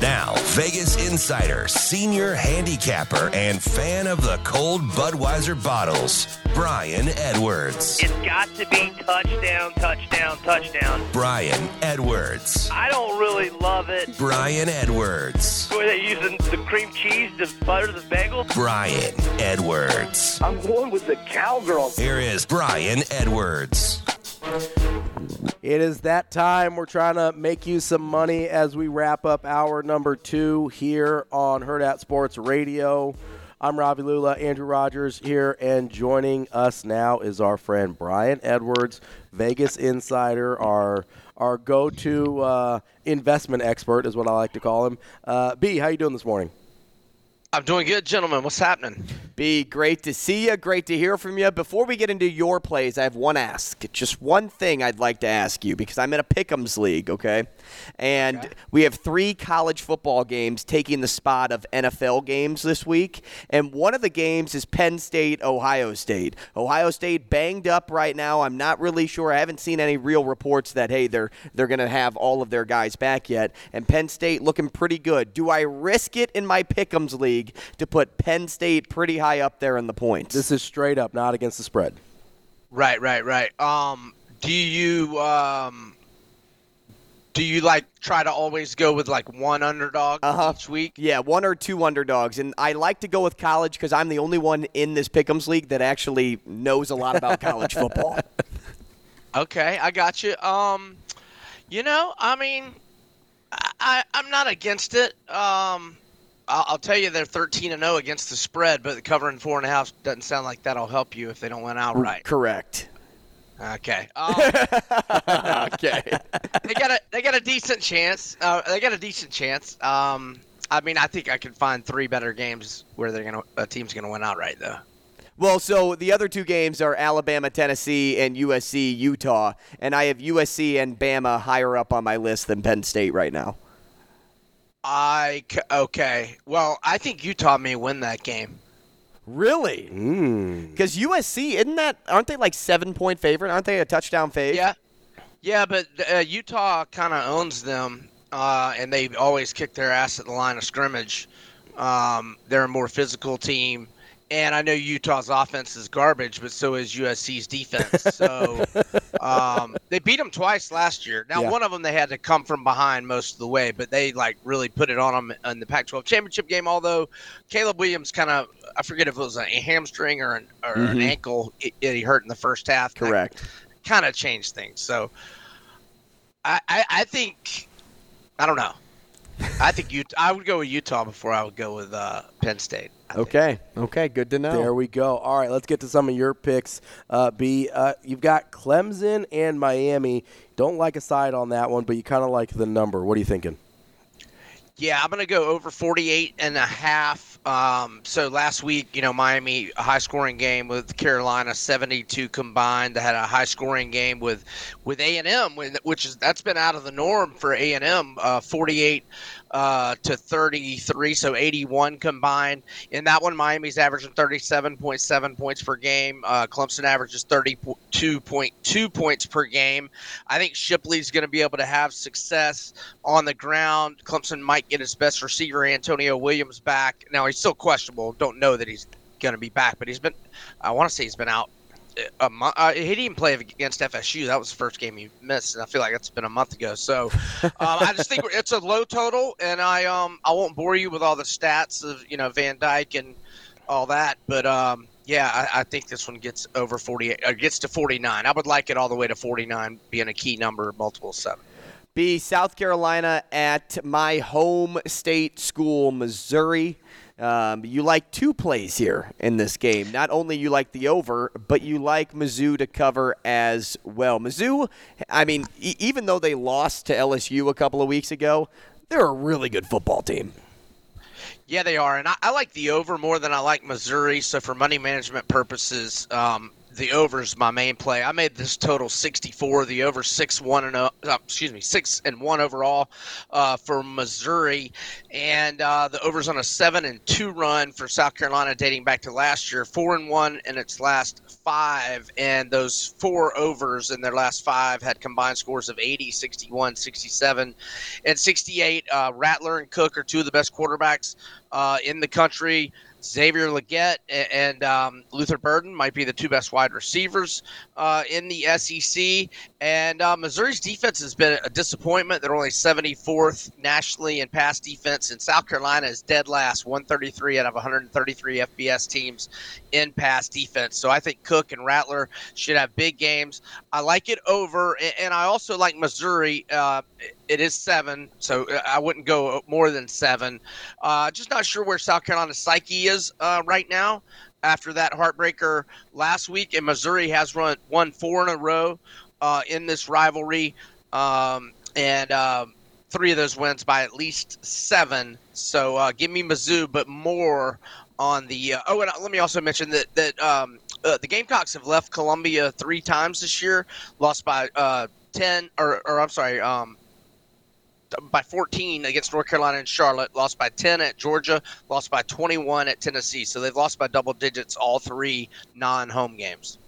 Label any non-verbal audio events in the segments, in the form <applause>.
Now, Vegas insider, senior handicapper, and fan of the cold Budweiser bottles, Brian Edwards. It's got to be touchdown, touchdown, touchdown. Brian Edwards. I don't really love it. Brian Edwards. Were they using the cream cheese to butter the bagel? Brian Edwards. I'm going with the cowgirl. Here is Brian Edwards. It is that time. We're trying to make you some money as we wrap up hour number two here on Hurrdat Sports Radio. I'm Ravi Lulla, Andrew Rogers here, and joining us now is our friend Brian Edwards, Vegas insider, our our go-to uh, investment expert is what I like to call him. Uh, B, how you doing this morning? I'm doing good, gentlemen. What's happening? Be great to see you. Great to hear from you. Before we get into your plays, I have one ask. Just one thing I'd like to ask you because I'm in a Pick'ems league, okay? And okay. we have three college football games taking the spot of NFL games this week. And one of the games is Penn State, Ohio State. Ohio State banged up right now. I'm not really sure. I haven't seen any real reports that hey, they're they're going to have all of their guys back yet. And Penn State looking pretty good. Do I risk it in my Pick'ems league to put Penn State pretty high up there in the points? This is straight up, not against the spread. Right, right, right. Um, do you um do you like try to always go with like one underdog uh-huh. each week? Yeah, one or two underdogs, and I like to go with college because I'm the only one in this Pick'ems league that actually knows a lot about <laughs> college football. Okay, I got you. Um, you know, I mean, I, I'm not against it. Um, I'll, I'll tell you they're 13 and 0 against the spread, but covering four and a half doesn't sound like that'll help you if they don't win outright. Correct. Okay. <laughs> Um, okay. <laughs> they got a they got a decent chance. Uh, they got a decent chance. Um, I mean, I think I can find three better games where they're gonna a team's gonna win outright though. Well, so the other two games are Alabama, Tennessee, and USC, Utah, and I have USC and Bama higher up on my list than Penn State right now. I okay. Well, I think Utah may win that game. Really? Because mm. USC isn't that? Aren't they like seven point favorite? Aren't they a touchdown favorite? Yeah, yeah. But uh, Utah kind of owns them, uh, and they always kick their ass at the line of scrimmage. Um, they're a more physical team. And I know Utah's offense is garbage, but so is USC's defense. So <laughs> um, they beat them twice last year. Now, yeah. one of them they had to come from behind most of the way, but they like really put it on them in the Pac-12 championship game. Although Caleb Williams kind of, I forget if it was a hamstring or an, or mm-hmm. an ankle it, it, he hurt in the first half. Correct. Kind of changed things. So I, I, I think I don't know. I think Utah. I would go with Utah before I would go with uh, Penn State. Okay. Okay. Good to know. There we go. All right. Let's get to some of your picks. Uh, B. Uh, you've got Clemson and Miami. Don't like a side on that one, but you kind of like the number. What are you thinking? Yeah, I'm going to go over 48 and a half. Um, so last week, you know, Miami a high scoring game with Carolina, 72 combined. They had a high scoring game with with A and M, which is that's been out of the norm for A and M. Uh, 48 uh, to 33, so 81 combined. In that one, Miami's averaging 37.7 points per game. Uh, Clemson averages 32.2 points per game. I think Shipley's going to be able to have success on the ground. Clemson might get his best receiver, Antonio Williams, back. Now, he's still questionable. Don't know that he's going to be back, but he's been, I want to say he's been out a month. Uh, he didn't play against FSU. That was the first game he missed, and I feel like it's been a month ago. So um, I just think it's a low total, and I um I won't bore you with all the stats of you know Van Dyck and all that, but um yeah, I, I think this one gets over forty eight. Uh, gets to forty nine. I would like it all the way to forty nine, being a key number, multiple seven. B South Carolina at my home state school, Missouri. Um, you like two plays here in this game. Not only you like the over, but you like Mizzou to cover as well. Mizzou, I mean, e- even though they lost to LSU a couple of weeks ago, they're a really good football team. Yeah, they are, and I, I, like the over more than I like Missouri. So for money management purposes, um, the over is my main play. I made this total 64. The over six one and uh, excuse me six and one overall uh, for Missouri, and uh, the over's on a seven and two run for South Carolina dating back to last year. Four and one in its last five, and those four overs in their last five had combined scores of 80, 61, 67, and 68. Uh, Rattler and Cook are two of the best quarterbacks uh, in the country. Xavier Legette and um, Luther Burden might be the two best wide receivers uh, in the SEC. And uh, Missouri's defense has been a disappointment. They're only 74th nationally in pass defense, and South Carolina is dead last, 133 out of 133 FBS teams in pass defense. So I think Cook and Rattler should have big games. I like it over, and I also like Missouri. Uh, it is seven, so uh, I wouldn't go more than seven. Uh, just not sure where South Carolina's psyche is uh, right now after that heartbreaker last week. And Missouri has run won four in a row uh, in this rivalry, um, and um, three of those wins by at least seven. So uh, give me Mizzou, but more on the. Uh, oh, and let me also mention that that. Um, the Gamecocks have left Columbia three times this year, lost by ten, or, or I'm sorry, um, by 14 against North Carolina and Charlotte, lost by 10 at Georgia, lost by 21 at Tennessee. So they've lost by double digits all three non-home games.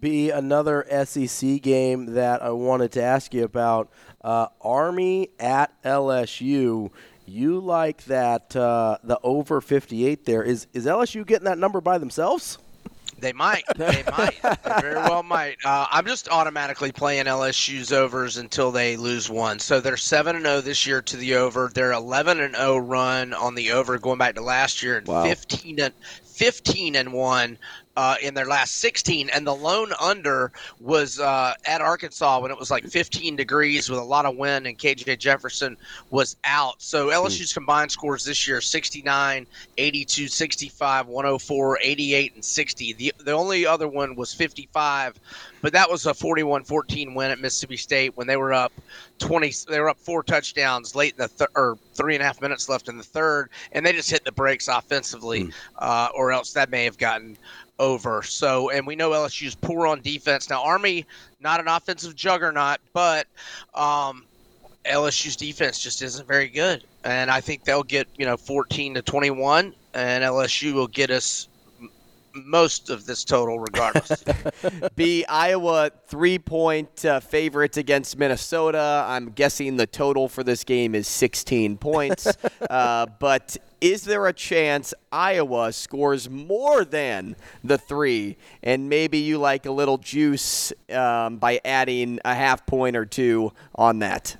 Be another SEC game that I wanted to ask you about. Uh, Army at LSU. You like that uh, the over 58 there? Is is LSU getting that number by themselves? They might. They might. They very well might. Uh, I'm just automatically playing LSU's overs until they lose one. So they're seven and zero oh this year to the over. They're 11 and 0 run on the over going back to last year, and wow. 15 and 15 and 1 uh, in their last 16, and the lone under was uh, at Arkansas when it was like 15 degrees with a lot of wind, and KJ Jefferson was out. So LSU's combined scores this year 69, 82, 65, 104, 88, and 60. The, the only other one was 55 but that was a 41-14 win at Mississippi State when they were up 20. They were up four touchdowns late in the third or three and a half minutes left in the third, and they just hit the brakes offensively, mm. uh, or else that may have gotten over. So, and we know LSU's poor on defense. Now, Army not an offensive juggernaut, but um, LSU's defense just isn't very good, and I think they'll get you know 14 to 21, and LSU will get us most of this total regardless. <laughs> B Iowa three point uh, favorites against Minnesota. I'm guessing the total for this game is 16 points. <laughs> uh, but is there a chance Iowa scores more than the three? And maybe you like a little juice um, by adding a half point or two on that.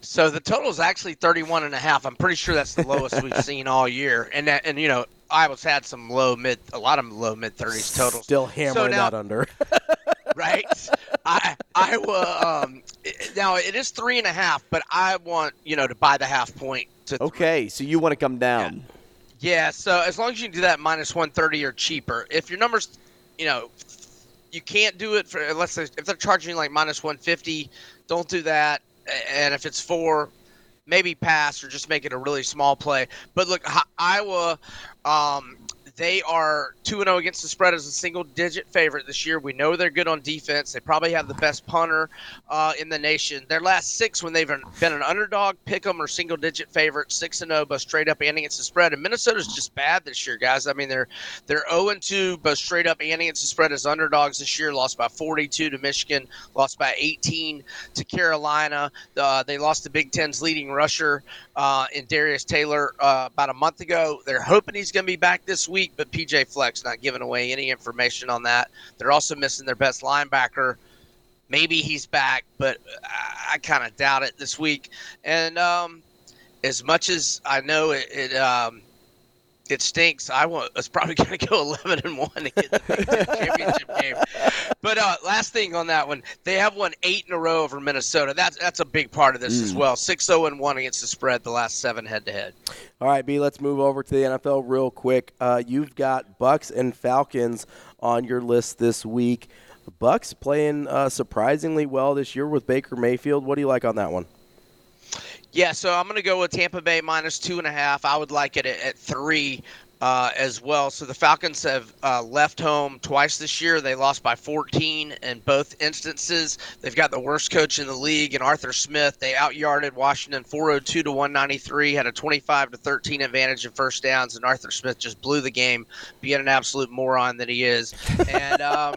So the total is actually 31 and a half. I'm pretty sure that's the lowest we've <laughs> seen all year. And that, and you know, Iowa's had some low mid, a lot of low mid 30s totals. Still hammering so now, that under. <laughs> right? I Iowa. Um, now it is three and a half, but I want you know to buy the half point. To okay, three. so you want to come down. Yeah. yeah. So as long as you can do that minus 130 or cheaper. If your numbers, you know, you can't do it for unless they, if they're charging like minus 150, don't do that. And if it's four, maybe pass or just make it a really small play. But look, Iowa, um, they are 2 0 against the spread as a single digit favorite this year. We know they're good on defense. They probably have the best punter uh, in the nation. Their last six, when they've been an underdog, pick them or single digit favorite, 6 0, both straight up and against the spread. And Minnesota's just bad this year, guys. I mean, they're they're 0 2, both straight up and against the spread as underdogs this year. Lost by 42 to Michigan, lost by 18 to Carolina. Uh, they lost the Big Ten's leading rusher uh, in Darius Taylor uh, about a month ago. They're hoping he's going to be back this week, but PJ Fleck not giving away any information on that. They're also missing their best linebacker. Maybe he's back, but I, I kind of doubt it this week. And um, as much as I know it, it um, it stinks. I want. It's probably going to go <laughs> eleven and one to get the <laughs> championship last thing on that one, they have won eight in a row over Minnesota. That's that's a big part of this mm. as well. Six zero oh and one against the spread the last seven head to head. All right, B. Let's move over to the NFL real quick. Uh, you've got Bucks and Falcons on your list this week. Bucks playing uh, surprisingly well this year with Baker Mayfield. What do you like on that one? Yeah, so I'm going to go with Tampa Bay minus two and a half. I would like it at, at three uh, as well. So the Falcons have uh, left home twice this year. They lost by 14 in both instances. They've got the worst coach in the league, and Arthur Smith. They outyarded Washington 402 to 193, had a 25 to 13 advantage in first downs, and Arthur Smith just blew the game, being an absolute moron that he is. And <laughs> um,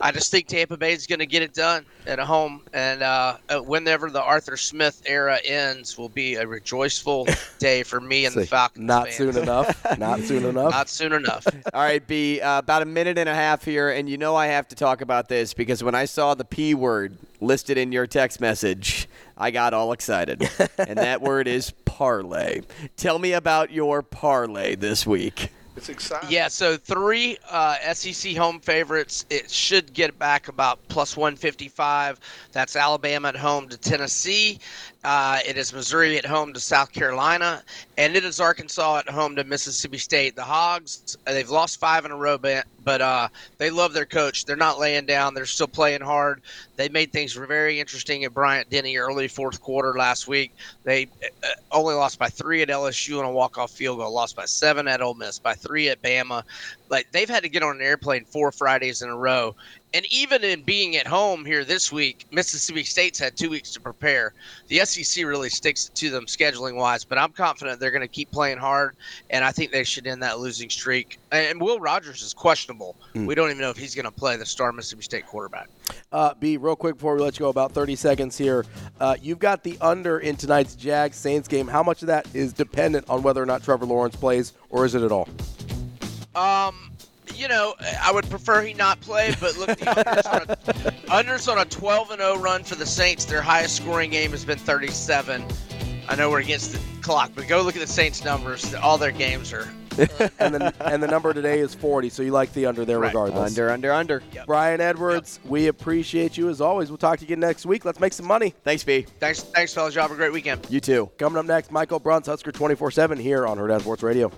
I just think Tampa Bay is going to get it done at home, and uh, uh, whenever the Arthur Smith era ends, will be a rejoiceful <laughs> day for me and the Falcons. Not fans. soon enough. Not <laughs> soon enough. Not soon enough. <laughs> All right, B, uh, about a minute and a half here, and you know I have to talk about this because when I saw the P word listed in your text message, I got all excited. <laughs> and that word is parlay. Tell me about your parlay this week. It's exciting. Yeah, so three uh, SEC home favorites. It should get back about plus 155. That's Alabama at home to Tennessee. Uh, it is Missouri at home to South Carolina, and it is Arkansas at home to Mississippi State. The Hogs, uh, they've lost five in a row, but, uh, they love their coach. They're not laying down. They're still playing hard. They made things very interesting at Bryant Denny early fourth quarter last week. They uh, only lost by three at LSU on a walk-off field goal. Lost by seven at Ole Miss. By three at Bama. Like they've had to get on an airplane four Fridays in a row. And even in being at home here this week, Mississippi State's had two weeks to prepare. The SEC really sticks to them scheduling wise, but I'm confident they're going to keep playing hard, and I think they should end that losing streak. And Will Rogers is questionable. We don't even know if he's going to play the star Mississippi State quarterback. Uh, B, real quick before we let you go, about 30 seconds here. Uh, you've got the under in tonight's Jags Saints game. How much of that is dependent on whether or not Trevor Lawrence plays, or is it at all? Um, you know, I would prefer he not play, but look, the unders on a, <laughs> unders on a 12 and 0 run for the Saints. Their highest scoring game has been 37. I know we're against the clock, but go look at the Saints' numbers. All their games are. <laughs> and the and the number today is 40, so you like the under there Right. regardless. Under, under, under. Brian Edwards, we appreciate you as always. We'll talk to you again next week. Let's make some money. Thanks, B. Thanks, thanks, fellas. Y'all have a great weekend. You too. Coming up next, Michael Bruntz, Husker 24 7 here on Herd Sports Radio.